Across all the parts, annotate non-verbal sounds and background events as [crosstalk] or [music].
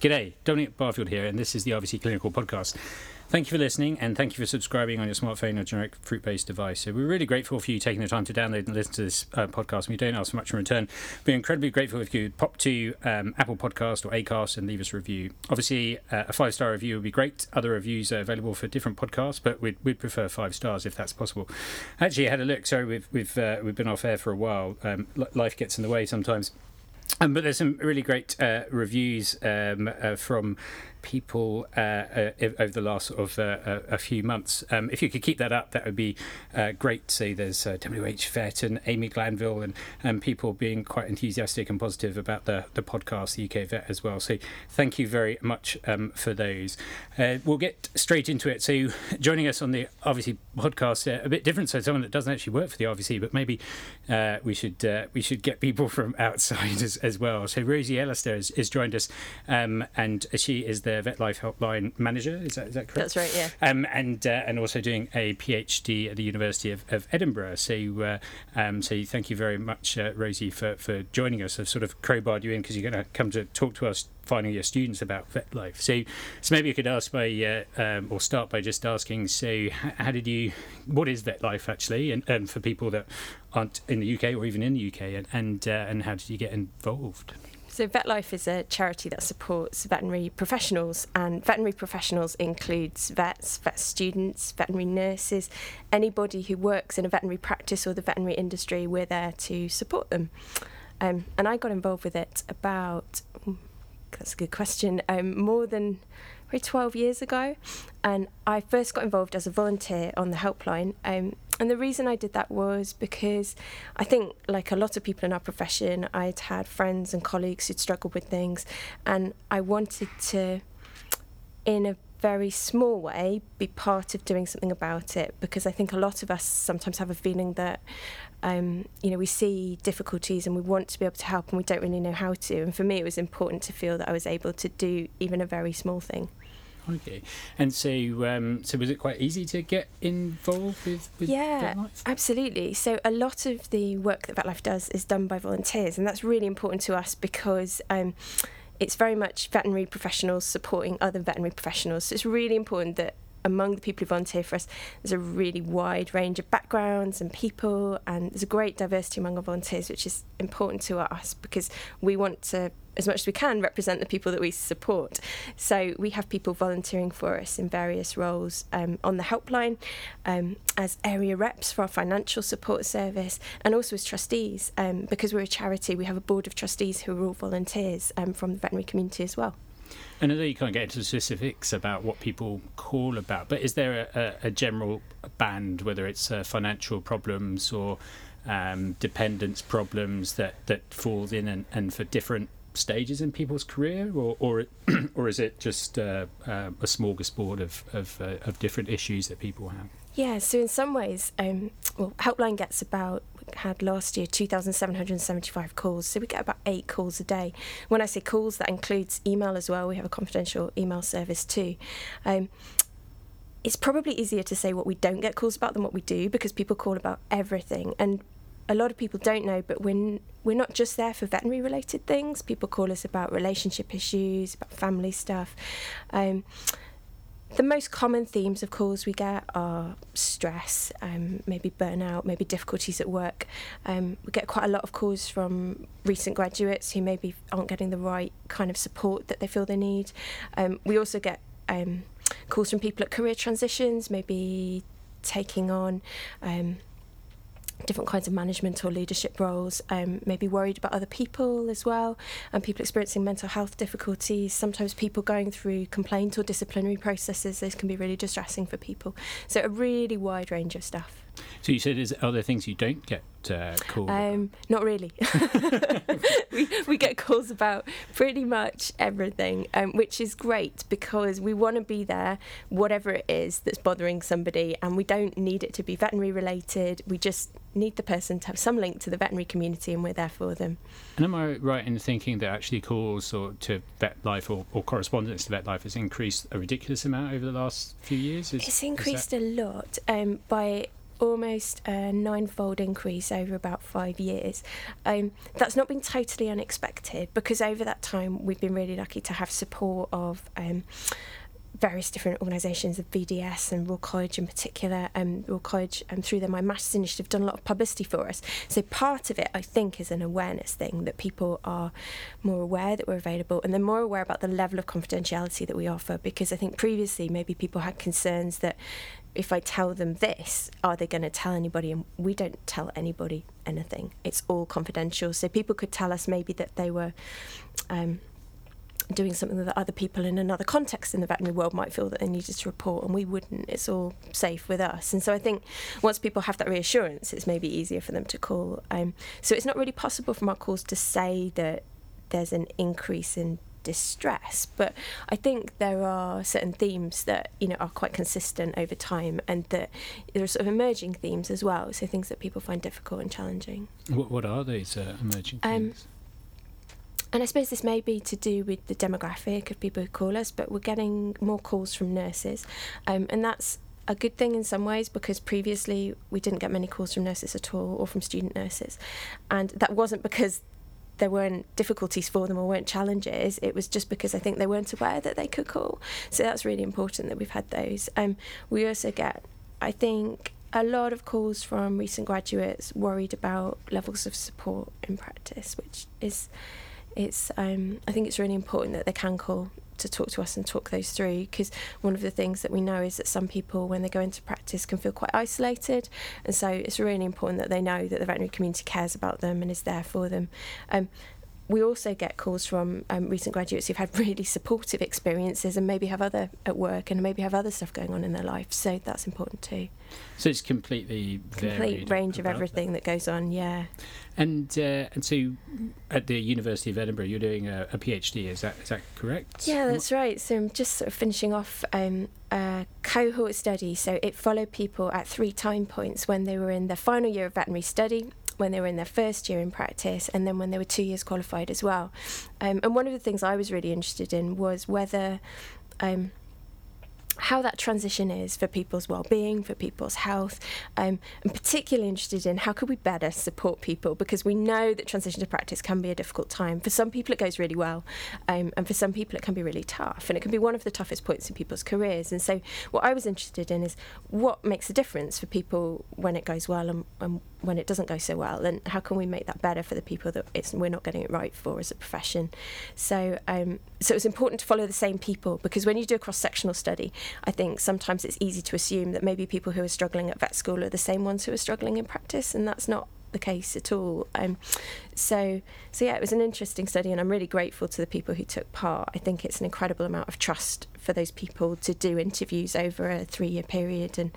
G'day, Dominic Barfield here, and this is the RVC Clinical Podcast. Thank you for listening, and thank you for subscribing on your smartphone or generic fruit-based device. So we're really grateful for you taking the time to download and listen to this uh, podcast. And we don't ask for much in return. We're incredibly grateful if you pop to um, Apple Podcast or Acast and leave us a review. Obviously, uh, a five-star review would be great. Other reviews are available for different podcasts, but we'd, we'd prefer five stars if that's possible. Actually, I had a look. Sorry, we've we've uh, we've been off air for a while. Um, life gets in the way sometimes. Um, but there's some really great uh, reviews um, uh, from people uh, uh, over the last sort of uh, a few months. Um, if you could keep that up, that would be uh, great. See, there's uh, WH and Amy Glanville and, and people being quite enthusiastic and positive about the, the podcast, the UK Vet as well. So thank you very much um, for those. Uh, we'll get straight into it. So joining us on the RVC podcast, a bit different. So someone that doesn't actually work for the RVC, but maybe we should we should get people [laughs] from outside as, as well. So Rosie Allister has, has joined us, um, and she is the the Vet Life Helpline Manager. Is that, is that correct? That's right, yeah. Um, and uh, and also doing a PhD at the University of, of Edinburgh. So uh, um, so thank you very much, uh, Rosie, for, for joining us. I've sort of crowbarred you in because you're going to come to talk to us finding your students about vet life. So, so maybe you could ask by uh, um, or start by just asking. So, how did you? What is vet life actually? And, and for people that aren't in the UK or even in the UK, and and, uh, and how did you get involved? So, VetLife is a charity that supports veterinary professionals, and veterinary professionals includes vets, vet students, veterinary nurses, anybody who works in a veterinary practice or the veterinary industry. We're there to support them. Um, and I got involved with it about that's a good question. Um, more than probably 12 years ago, and I first got involved as a volunteer on the helpline. Um, and the reason I did that was because I think, like a lot of people in our profession, I'd had friends and colleagues who'd struggled with things, and I wanted to, in a very small way, be part of doing something about it because I think a lot of us sometimes have a feeling that um, you know, we see difficulties and we want to be able to help and we don't really know how to. And for me, it was important to feel that I was able to do even a very small thing. Okay, and so um, so was it quite easy to get involved with? with yeah, absolutely. So a lot of the work that VetLife does is done by volunteers, and that's really important to us because. Um, it's very much veterinary professionals supporting other veterinary professionals. So it's really important that among the people who volunteer for us, there's a really wide range of backgrounds and people, and there's a great diversity among our volunteers, which is important to us because we want to, as much as we can, represent the people that we support. So we have people volunteering for us in various roles um, on the helpline, um, as area reps for our financial support service, and also as trustees. Um, because we're a charity, we have a board of trustees who are all volunteers um, from the veterinary community as well. And I know you can't get into specifics about what people call about, but is there a, a, a general band, whether it's uh, financial problems or um, dependence problems that, that falls in and, and for different stages in people's career, or or, [clears throat] or is it just uh, uh, a smorgasbord of of, uh, of different issues that people have? Yeah, so in some ways, um, well, Helpline gets about had last year 2,775 calls, so we get about eight calls a day. When I say calls, that includes email as well. We have a confidential email service too. Um, it's probably easier to say what we don't get calls about than what we do because people call about everything and a lot of people don't know, but we're, we're not just there for veterinary related things. People call us about relationship issues, about family stuff. Um, the most common themes of calls we get are stress, um, maybe burnout, maybe difficulties at work. Um, we get quite a lot of calls from recent graduates who maybe aren't getting the right kind of support that they feel they need. Um, we also get um, calls from people at career transitions, maybe taking on um, different kinds of management or leadership roles, um, maybe worried about other people as well, and people experiencing mental health difficulties, sometimes people going through complaint or disciplinary processes. This can be really distressing for people. So, a really wide range of stuff. So, you said, is, are there things you don't get uh, called? Um, not really. [laughs] we, we get calls about pretty much everything, um, which is great because we want to be there, whatever it is that's bothering somebody, and we don't need it to be veterinary related. We just need the person to have some link to the veterinary community, and we're there for them. And am I right in thinking that actually calls or to vet life or, or correspondence to vet life has increased a ridiculous amount over the last few years? Is, it's increased that... a lot um, by almost a ninefold increase over about five years. Um, that's not been totally unexpected because over that time we've been really lucky to have support of. Um, various different organisations, the VDS and Royal College in particular, um, Royal College um, through their Mind Matters initiative done a lot of publicity for us. So part of it, I think, is an awareness thing that people are more aware that we're available and they're more aware about the level of confidentiality that we offer because I think previously maybe people had concerns that if I tell them this, are they going to tell anybody? And we don't tell anybody anything. It's all confidential. So people could tell us maybe that they were um, doing something that other people in another context in the veterinary world might feel that they needed to report, and we wouldn't. It's all safe with us. And so I think once people have that reassurance, it's maybe easier for them to call. Um, so it's not really possible from our calls to say that there's an increase in distress but i think there are certain themes that you know are quite consistent over time and that there are sort of emerging themes as well so things that people find difficult and challenging what, what are these uh, emerging um, themes um, and I suppose this may be to do with the demographic of people who call us, but we're getting more calls from nurses. Um, and that's a good thing in some ways because previously we didn't get many calls from nurses at all or from student nurses. And that wasn't because there weren't difficulties for them or weren't challenges. It was just because I think they weren't aware that they could call. So that's really important that we've had those. Um, we also get, I think, a lot of calls from recent graduates worried about levels of support in practice, which is it's um, I think it's really important that they can call to talk to us and talk those through because one of the things that we know is that some people when they go into practice can feel quite isolated. And so it's really important that they know that the veterinary community cares about them and is there for them. Um, we also get calls from um, recent graduates who've had really supportive experiences and maybe have other at work and maybe have other stuff going on in their life. So that's important too. So it's completely complete range of everything that. that. goes on. Yeah. And uh, and so at the University of Edinburgh, you're doing a, a, PhD. Is that is that correct? Yeah, that's right. So I'm just sort of finishing off um, a cohort study. So it followed people at three time points when they were in their final year of veterinary study when they were in their first year in practice and then when they were two years qualified as well. Um, and one of the things I was really interested in was whether um, how that transition is for people's well-being, for people's health. Um, I'm particularly interested in how could we better support people because we know that transition to practice can be a difficult time. For some people, it goes really well, um, and for some people, it can be really tough, and it can be one of the toughest points in people's careers. And so, what I was interested in is what makes a difference for people when it goes well and, and when it doesn't go so well, and how can we make that better for the people that we're not getting it right for as a profession. So, um, so it's important to follow the same people because when you do a cross-sectional study, I think sometimes it's easy to assume that maybe people who are struggling at vet school are the same ones who are struggling in practice, and that's not the case at all. Um, so, so yeah, it was an interesting study, and I'm really grateful to the people who took part. I think it's an incredible amount of trust for those people to do interviews over a three-year period, and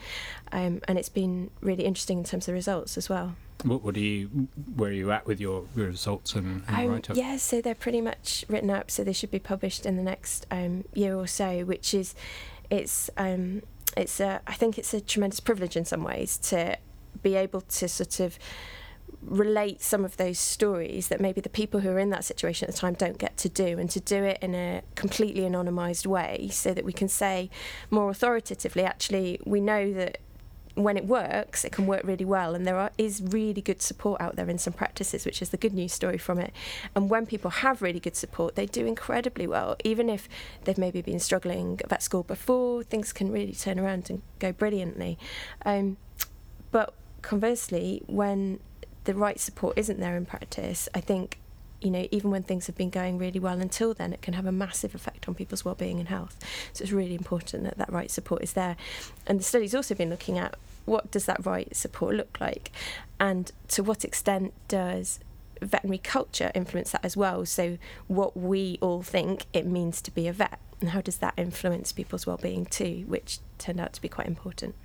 um, and it's been really interesting in terms of the results as well. What, what do you, where are you at with your, your results and, and um, write-up? Yeah, so they're pretty much written up, so they should be published in the next um, year or so, which is, it's, um, it's a, I think it's a tremendous privilege in some ways to be able to sort of relate some of those stories that maybe the people who are in that situation at the time don't get to do and to do it in a completely anonymized way so that we can say more authoritatively actually we know that when it works, it can work really well, and there are, is really good support out there in some practices, which is the good news story from it. And when people have really good support, they do incredibly well, even if they've maybe been struggling at school before. Things can really turn around and go brilliantly. Um, but conversely, when the right support isn't there in practice, I think you know, even when things have been going really well until then, it can have a massive effect on people's well-being and health. So it's really important that that right support is there. And the study's also been looking at what does that right support look like, and to what extent does veterinary culture influence that as well. So what we all think it means to be a vet, and how does that influence people's well-being too, which turned out to be quite important.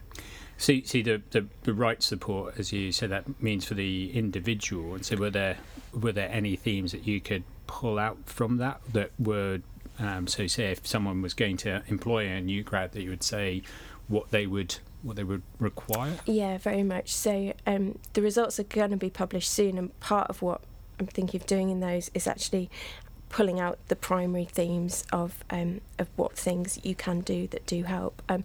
See, see the, the, the right support, as you said, that means for the individual. And so, were there were there any themes that you could pull out from that that were, um, so say, if someone was going to employ a new grad, that you would say what they would what they would require? Yeah, very much. So um, the results are going to be published soon, and part of what I'm thinking of doing in those is actually pulling out the primary themes of um, of what things you can do that do help. Um,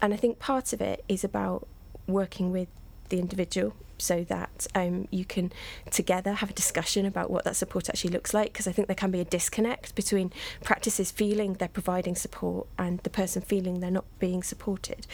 and I think part of it is about working with the individual so that um, you can together have a discussion about what that support actually looks like because I think there can be a disconnect between practices feeling they're providing support and the person feeling they're not being supported.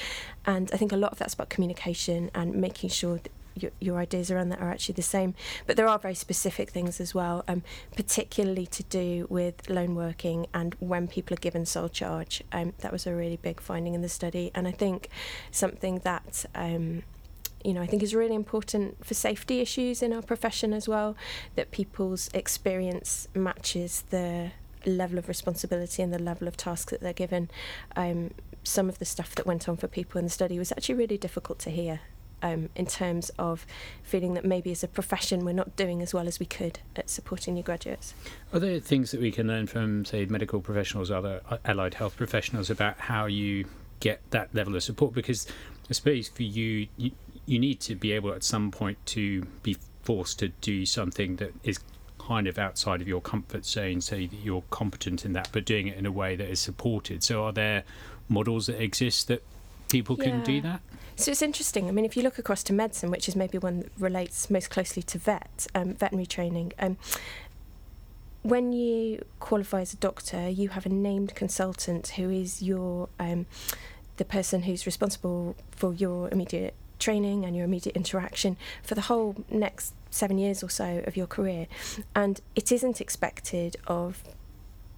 And I think a lot of that's about communication and making sure that your, your ideas around that are actually the same. But there are very specific things as well, um, particularly to do with lone working and when people are given sole charge. Um, that was a really big finding in the study, and I think something that. Um, you know, I think is really important for safety issues in our profession as well, that people's experience matches the level of responsibility and the level of task that they're given. Um, some of the stuff that went on for people in the study was actually really difficult to hear um, in terms of feeling that maybe as a profession we're not doing as well as we could at supporting new graduates. Are there things that we can learn from, say, medical professionals, other allied health professionals about how you get that level of support? Because I suppose for you, you, you need to be able at some point to be forced to do something that is kind of outside of your comfort zone, say that you're competent in that, but doing it in a way that is supported. So, are there models that exist that people yeah. can do that? So it's interesting. I mean, if you look across to medicine, which is maybe one that relates most closely to vet, um, veterinary training, um, when you qualify as a doctor, you have a named consultant who is your um, the person who's responsible for your immediate training and your immediate interaction for the whole next seven years or so of your career. And it isn't expected of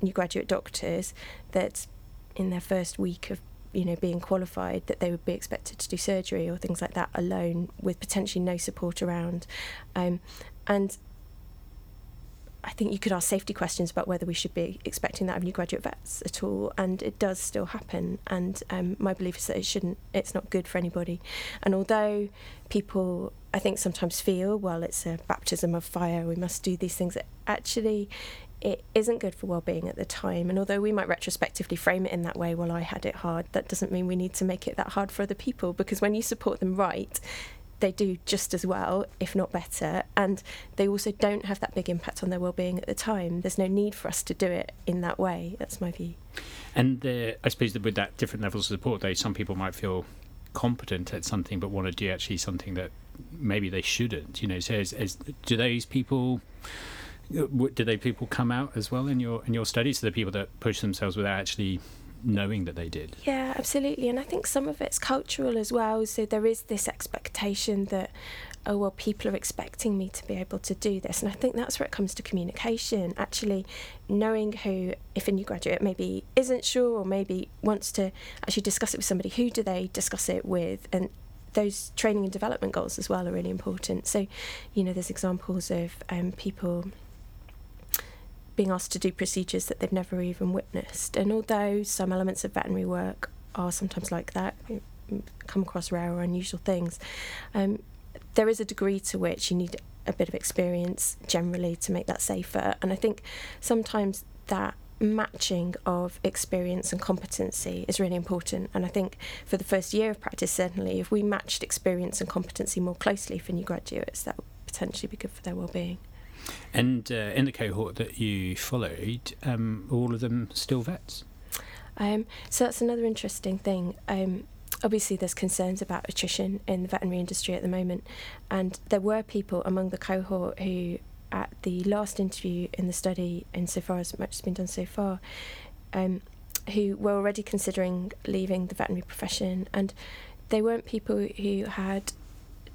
new graduate doctors that in their first week of you know being qualified that they would be expected to do surgery or things like that alone with potentially no support around um, and I think you could ask safety questions about whether we should be expecting that of new graduate vets at all, and it does still happen. And um, my belief is that it shouldn't. It's not good for anybody. And although people, I think, sometimes feel, well, it's a baptism of fire. We must do these things. Actually, it isn't good for well-being at the time. And although we might retrospectively frame it in that way well i had it hard that doesn't mean we need to make it that hard for other people because when you support them right they do just as well if not better. And they also don't have that big impact on their well-being at the time. There's no need for us to do it in that way. That's my view. And uh, i suppose that with that different levels of support though some people might feel competent at something but want to do actually something that maybe they shouldn't you know? So as, as do those people do they people come out as well in your in your studies? So the people that push themselves without actually knowing that they did. Yeah, absolutely. And I think some of it's cultural as well. So there is this expectation that, oh, well, people are expecting me to be able to do this. And I think that's where it comes to communication. Actually, knowing who, if a new graduate maybe isn't sure or maybe wants to actually discuss it with somebody, who do they discuss it with? And those training and development goals as well are really important. So, you know, there's examples of um, people being asked to do procedures that they've never even witnessed. And although some elements of veterinary work are sometimes like that, come across rare or unusual things, um, there is a degree to which you need a bit of experience generally to make that safer. And I think sometimes that matching of experience and competency is really important. And I think for the first year of practice, certainly, if we matched experience and competency more closely for new graduates, that would potentially be good for their well-being. And uh, in the cohort that you followed, um, all of them still vets? Um, so that's another interesting thing. Um, obviously, there's concerns about attrition in the veterinary industry at the moment, and there were people among the cohort who, at the last interview in the study, insofar as much has been done so far, um, who were already considering leaving the veterinary profession, and they weren't people who had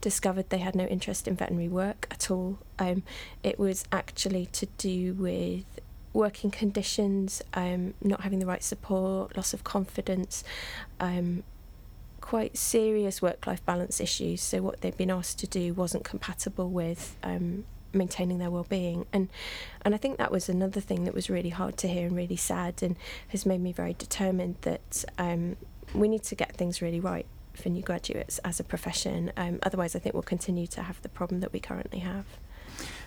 discovered they had no interest in veterinary work at all. Um, it was actually to do with working conditions, um, not having the right support, loss of confidence, um, quite serious work life balance issues. So, what they'd been asked to do wasn't compatible with. Um, maintaining their well-being and and I think that was another thing that was really hard to hear and really sad and has made me very determined that um, we need to get things really right for new graduates as a profession. Um, otherwise, I think we'll continue to have the problem that we currently have.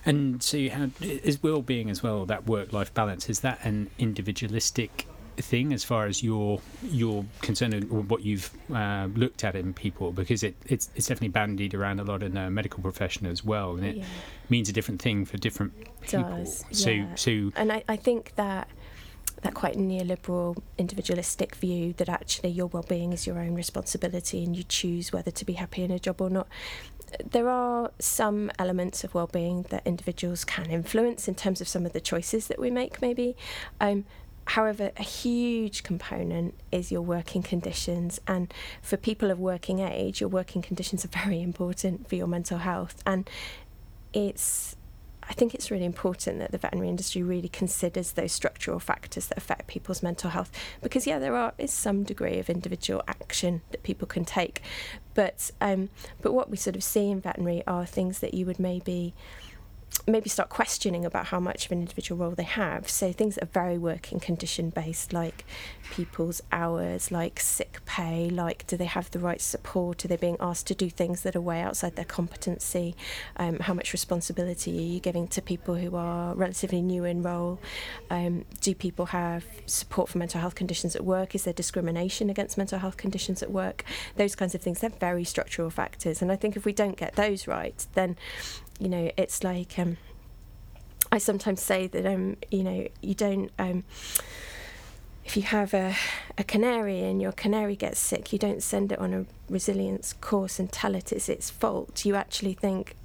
And so, you had is well-being as well. That work-life balance is that an individualistic thing as far as your your concern or what you've uh, looked at in people because it it's, it's definitely bandied around a lot in the medical profession as well and it yeah. means a different thing for different people. Does, so yeah. so and I, I think that that quite neoliberal individualistic view that actually your well-being is your own responsibility and you choose whether to be happy in a job or not. There are some elements of well-being that individuals can influence in terms of some of the choices that we make, maybe. Um, however, a huge component is your working conditions, and for people of working age, your working conditions are [laughs] very important for your mental health, and it's I think it's really important that the veterinary industry really considers those structural factors that affect people's mental health because yeah there are is some degree of individual action that people can take. But um, but what we sort of see in veterinary are things that you would maybe maybe start questioning about how much of an individual role they have. So things that are very working condition based, like people's hours, like sick pay, like do they have the right support? Are they being asked to do things that are way outside their competency? Um, how much responsibility are you giving to people who are relatively new in role? Um, do people have support for mental health conditions at work? Is there discrimination against mental health conditions at work? Those kinds of things, they're very structural factors. And I think if we don't get those right, then you know, it's like um, I sometimes say that um, you know, you don't um, if you have a, a canary and your canary gets sick, you don't send it on a resilience course and tell it it's its fault. You actually think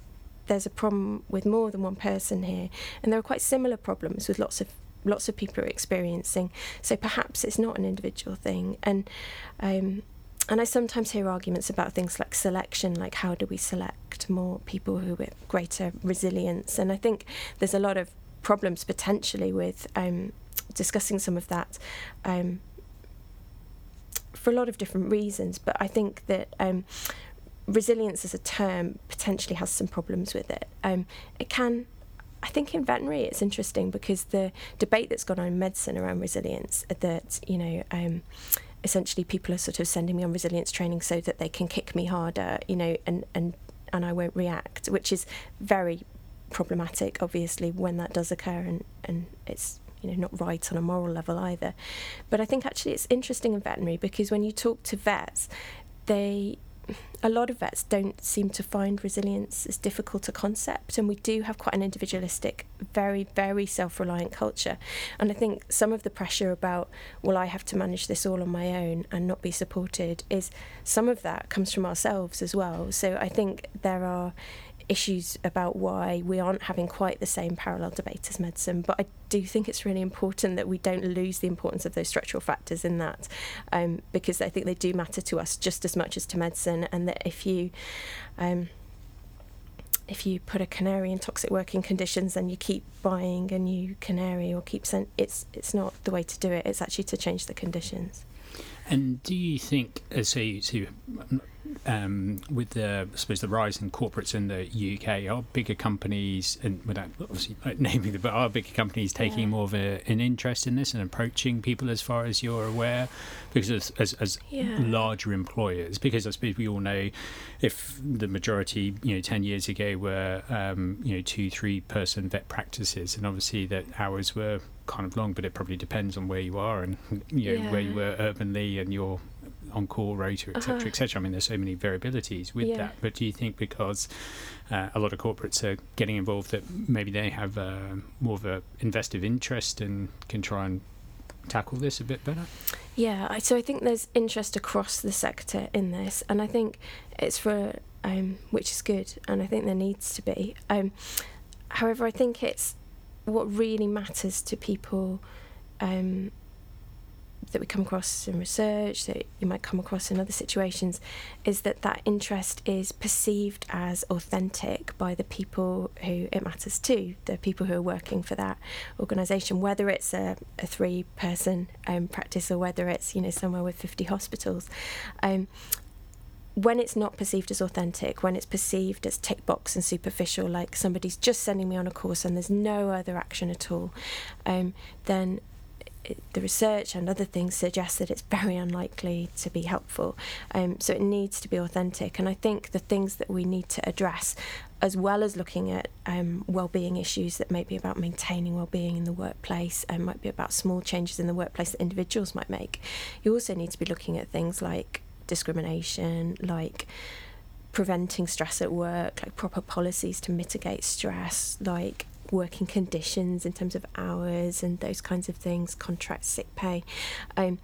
there's a problem with more than one person here, and there are quite similar problems with lots of lots of people are experiencing. So perhaps it's not an individual thing, and um, and I sometimes hear arguments about things like selection, like how do we select more people who with greater resilience? And I think there's a lot of problems potentially with um, discussing some of that um, for a lot of different reasons. But I think that um, resilience as a term potentially has some problems with it. Um, it can I think in veterinary it's interesting because the debate that's gone on in medicine around resilience that you know um, essentially people are sort of sending me on resilience training so that they can kick me harder, you know, and and and I won't react, which is very problematic, obviously, when that does occur, and and it's you know not right on a moral level either. But I think actually it's interesting in veterinary because when you talk to vets, they a lot of vets don't seem to find resilience as difficult a concept, and we do have quite an individualistic, very, very self reliant culture. And I think some of the pressure about, well, I have to manage this all on my own and not be supported, is some of that comes from ourselves as well. So I think there are issues about why we aren't having quite the same parallel debate as medicine. But I do think it's really important that we don't lose the importance of those structural factors in that, um, because I think they do matter to us just as much as to medicine. And that if you um, if you put a canary in toxic working conditions and you keep buying a new canary or keep sent, it's it's not the way to do it. It's actually to change the conditions. And do you think, so, so um, with the I suppose the rise in corporates in the UK, are bigger companies, and without obviously [laughs] naming them, but are bigger companies taking yeah. more of a, an interest in this and approaching people as far as you're aware? Because as, as, as yeah. larger employers, because I suppose we all know if the majority, you know, 10 years ago were, um, you know, two, three person vet practices, and obviously that hours were kind of long, but it probably depends on where you are and you know, yeah. where you were urbanly and your on call rota, etc., uh-huh. etc. I mean, there's so many variabilities with yeah. that. But do you think because uh, a lot of corporates are getting involved that maybe they have uh, more of an invested interest and can try and tackle this a bit better? Yeah, so I think there's interest across the sector in this, and I think it's for um, which is good, and I think there needs to be. Um, however, I think it's what really matters to people um, that we come across in research, that you might come across in other situations, is that that interest is perceived as authentic by the people who it matters to, the people who are working for that organisation, whether it's a, a three person um, practice or whether it's you know somewhere with 50 hospitals. Um, when it's not perceived as authentic, when it's perceived as tick box and superficial, like somebody's just sending me on a course and there's no other action at all, um, then the research and other things suggest that it's [laughs] very unlikely to be helpful. Um, so it needs to be authentic. And I think the things that we need to address, as well as looking at um, well-being issues that may be about maintaining well-being in the workplace, and might be about small changes in the workplace that individuals might make. You also need to be looking at things like discrimination, like preventing stress at work, like proper policies to mitigate stress, like working conditions in terms of hours and those kinds of things, contract sick pay. Um,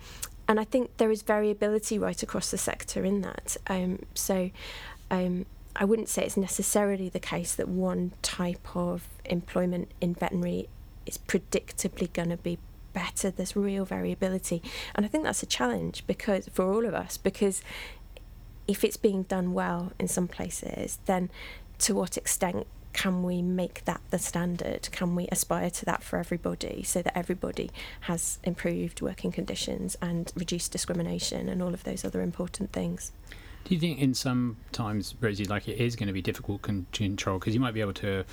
and I think there is variability right across the sector in that. Um, so um, I wouldn't say it's necessarily the case that one type of employment in veterinary is predictably going to be better. There's real variability, and I think that's a challenge because for all of us because if it's being done well in some places, then to what extent can we make that the standard? Can we aspire to that for everybody so that everybody has improved working conditions and reduced discrimination and all of those other important things? Do you think in some times, Rosie, like it is going to be difficult to control because you might be able to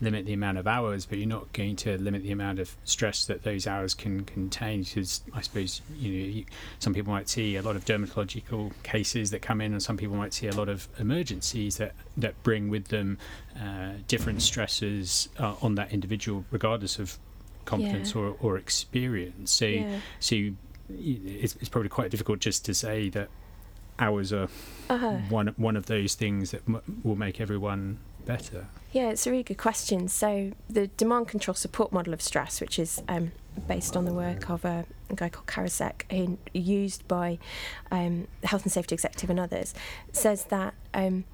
limit the amount of hours, but you're not going to limit the amount of stress that those hours can contain? Because I suppose you know you, some people might see a lot of dermatological cases that come in, and some people might see a lot of emergencies that that bring with them uh, different stresses uh, on that individual, regardless of competence yeah. or, or experience. So, yeah. so it's, it's probably quite difficult just to say that hours are uh-huh. one one of those things that m- will make everyone better? Yeah, it's a really good question. So the demand control support model of stress, which is um, based on the work of a, guy called Karasek, who used by um, the Health and Safety Executive and others, says that. Um,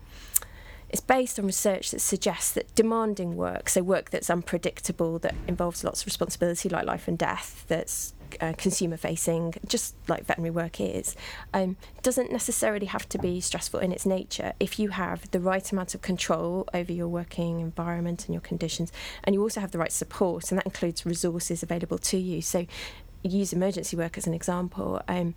it's based on research that suggests that demanding work, so work that's unpredictable, that involves lots of responsibility, like life and death, that's uh, consumer facing, just like veterinary work is, um, doesn't necessarily have to be stressful in its nature if you have the right amount of control over your working environment and your conditions, and you also have the right support, and that includes resources available to you. So use emergency work as an example, um,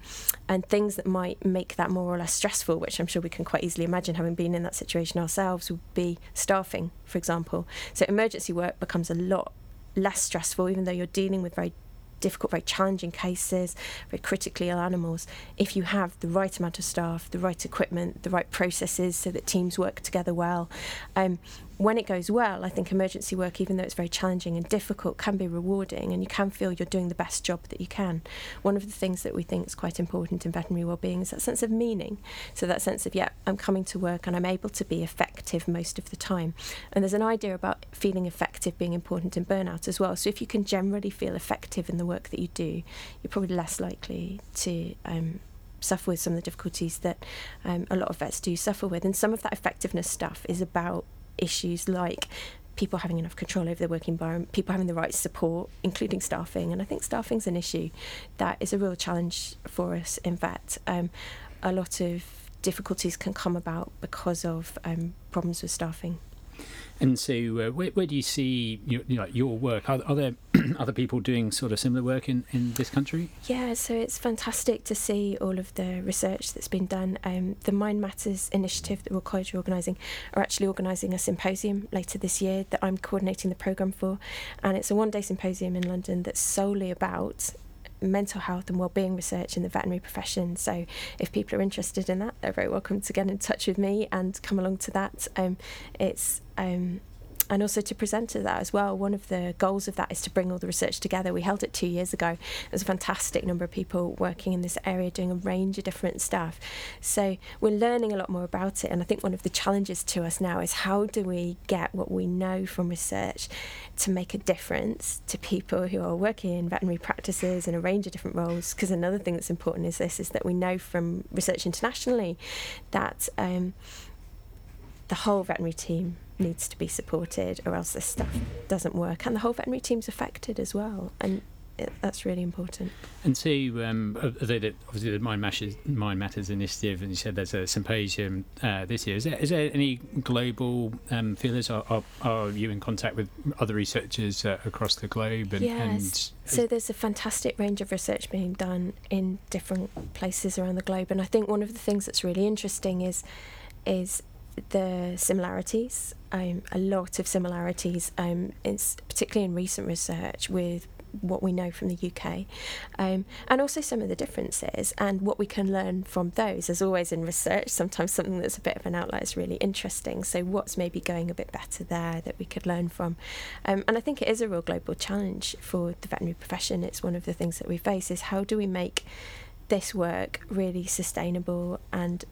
and things that might make that more or less stressful, which I'm sure we can quite easily imagine having been in that situation ourselves, would be staffing, for example. So emergency work becomes a lot less stressful, even though you're dealing with very difficult, very challenging cases, very critically ill animals, if you have the right amount of staff, the right equipment, the right processes so that teams work together well, um, when it goes well, I think emergency work, even though it's very challenging and difficult, can be rewarding and you can feel you're doing the best job that you can. One of the things that we think is quite important in veterinary wellbeing is that sense of meaning. So, that sense of, yeah, I'm coming to work and I'm able to be effective most of the time. And there's an idea about feeling effective being important in burnout as well. So, if you can generally feel effective in the work that you do, you're probably less likely to. Um, suffer with some of the difficulties that um, a lot of vets do suffer with. And some of that effectiveness stuff is about issues like people having enough control over their working environment, people having the right support, including staffing. And I think staffing's an issue that is a real challenge for us in fact, Um, a lot of difficulties can come about because of um, problems with staffing. And so, uh, where, where do you see your, you know, your work? Are, are there [clears throat] other people doing sort of similar work in, in this country? Yeah, so it's fantastic to see all of the research that's been done. Um, the Mind Matters initiative that Royal College are organising are actually organising a symposium later this year that I'm coordinating the programme for. And it's a one day symposium in London that's solely about mental health and wellbeing research in the veterinary profession. So, if people are interested in that, they're very welcome to get in touch with me and come along to that. Um, it's um, and also to present to that as well. One of the goals of that is to bring all the research together. We held it two years ago. There's a fantastic number of people working in this area doing a range of different stuff. So we're learning a lot more about it. And I think one of the challenges to us now is how do we get what we know from research to make a difference to people who are working in veterinary practices in a range of different roles? Because another thing that's important is this is that we know from research internationally that um, the whole veterinary team needs to be supported or else this stuff doesn't work and the whole veterinary team's affected as well and it, that's really important. And so, um, obviously, the Mind Matters, Mind Matters initiative, and you said there's a symposium uh, this year. Is there, is there any global um, feelers? Are, are, are, you in contact with other researchers uh, across the globe? And, yes. And so there's a fantastic range of research being done in different places around the globe, and I think one of the things that's really interesting is is the similarities, um, a lot of similarities, um, particularly in recent research with what we know from the UK, um, and also some of the differences and what we can learn from those. As always in research, sometimes something that's a bit of an outlier is really interesting. So, what's maybe going a bit better there that we could learn from? Um, and I think it is a real global challenge for the veterinary profession. It's one of the things that we face is how do we make this work really sustainable and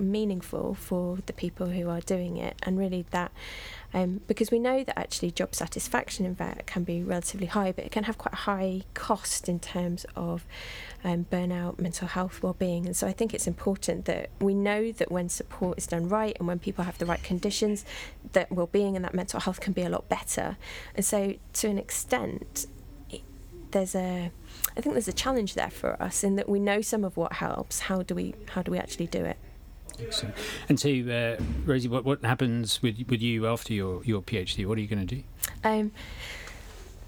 meaningful for the people who are doing it, and really that um, because we know that actually job satisfaction in vet can be relatively high, but it can have quite a high cost in terms of um, burnout, mental health, well-being, and so I think it's important that we know that when support is done right and when people have the right conditions, that well-being and that mental health can be a lot better. And so, to an extent, there's a I think there's a challenge there for us in that we know some of what helps. How do we how do we actually do it? Excellent. And so, uh, Rosie, what, what happens with with you after your, your PhD? What are you going to do? Um,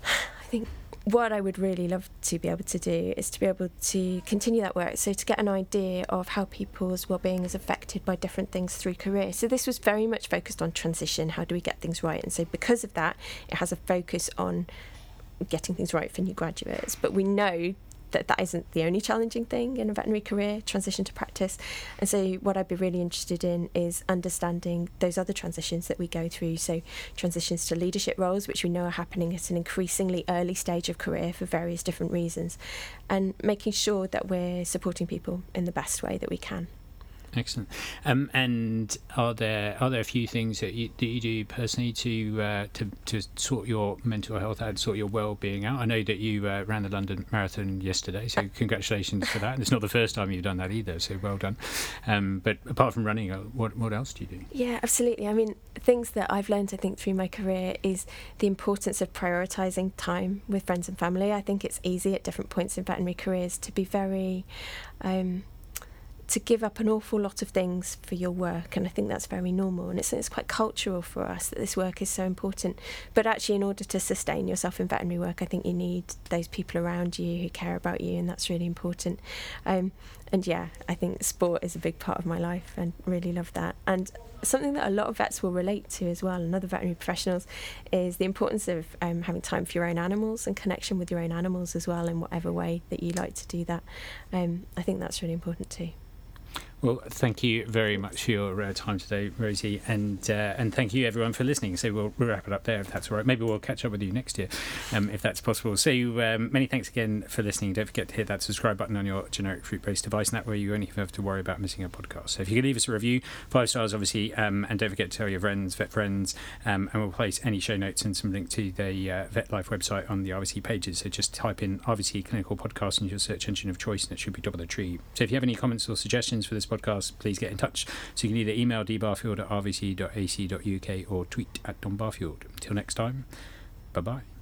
I think what I would really love to be able to do is to be able to continue that work. So to get an idea of how people's well-being is affected by different things through career. So this was very much focused on transition. How do we get things right? And so because of that, it has a focus on getting things right for new graduates. But we know that that isn't the only challenging thing in a veterinary career, transition to practice. And so, what I'd be really interested in is understanding those other transitions that we go through. So, transitions to leadership roles, which we know are happening at an increasingly early stage of career for various different reasons, and making sure that we're supporting people in the best way that we can. Excellent. Um, and are there are there a few things that you, that you do personally to uh, to to sort your mental health out, sort your well being out? I know that you uh, ran the London Marathon yesterday, so congratulations for that. And it's not the first time you've done that either, so well done. Um, but apart from running, uh, what what else do you do? Yeah, absolutely. I mean, things that I've learned, I think, through my career is the importance of prioritising time with friends and family. I think it's easy at different points in veterinary careers to be very um, to give up an awful lot of things for your work, and I think that's very normal. And it's, it's quite cultural for us that this work is so important. But actually, in order to sustain yourself in veterinary work, I think you need those people around you who care about you, and that's really important. Um, and yeah, I think sport is a big part of my life, and really love that. And something that a lot of vets will relate to as well, and other veterinary professionals, is the importance of um, having time for your own animals and connection with your own animals as well, in whatever way that you like to do that. Um, I think that's really important too. Well, thank you very much for your uh, time today, Rosie, and uh, and thank you everyone for listening. So we'll, we'll, wrap it up there if that's all right. Maybe we'll catch up with you next year, um, if that's possible. So um, many thanks again for listening. Don't forget to hit that subscribe button on your generic fruit-based device, and that way you only have to worry about missing a podcast. So if you could leave us a review, five stars obviously, um, and don't forget to tell your friends, vet friends, um, and we'll place any show notes and some link to the uh, Vet Life website on the RVC pages. So just type in RVC Clinical Podcast into your search engine of choice, and it should be top of the tree. So if you have any comments or suggestions for this podcast, please get in touch. So you can either email dbarfield at rvc.ac.uk or tweet at Don Barfield. Until next time, bye bye.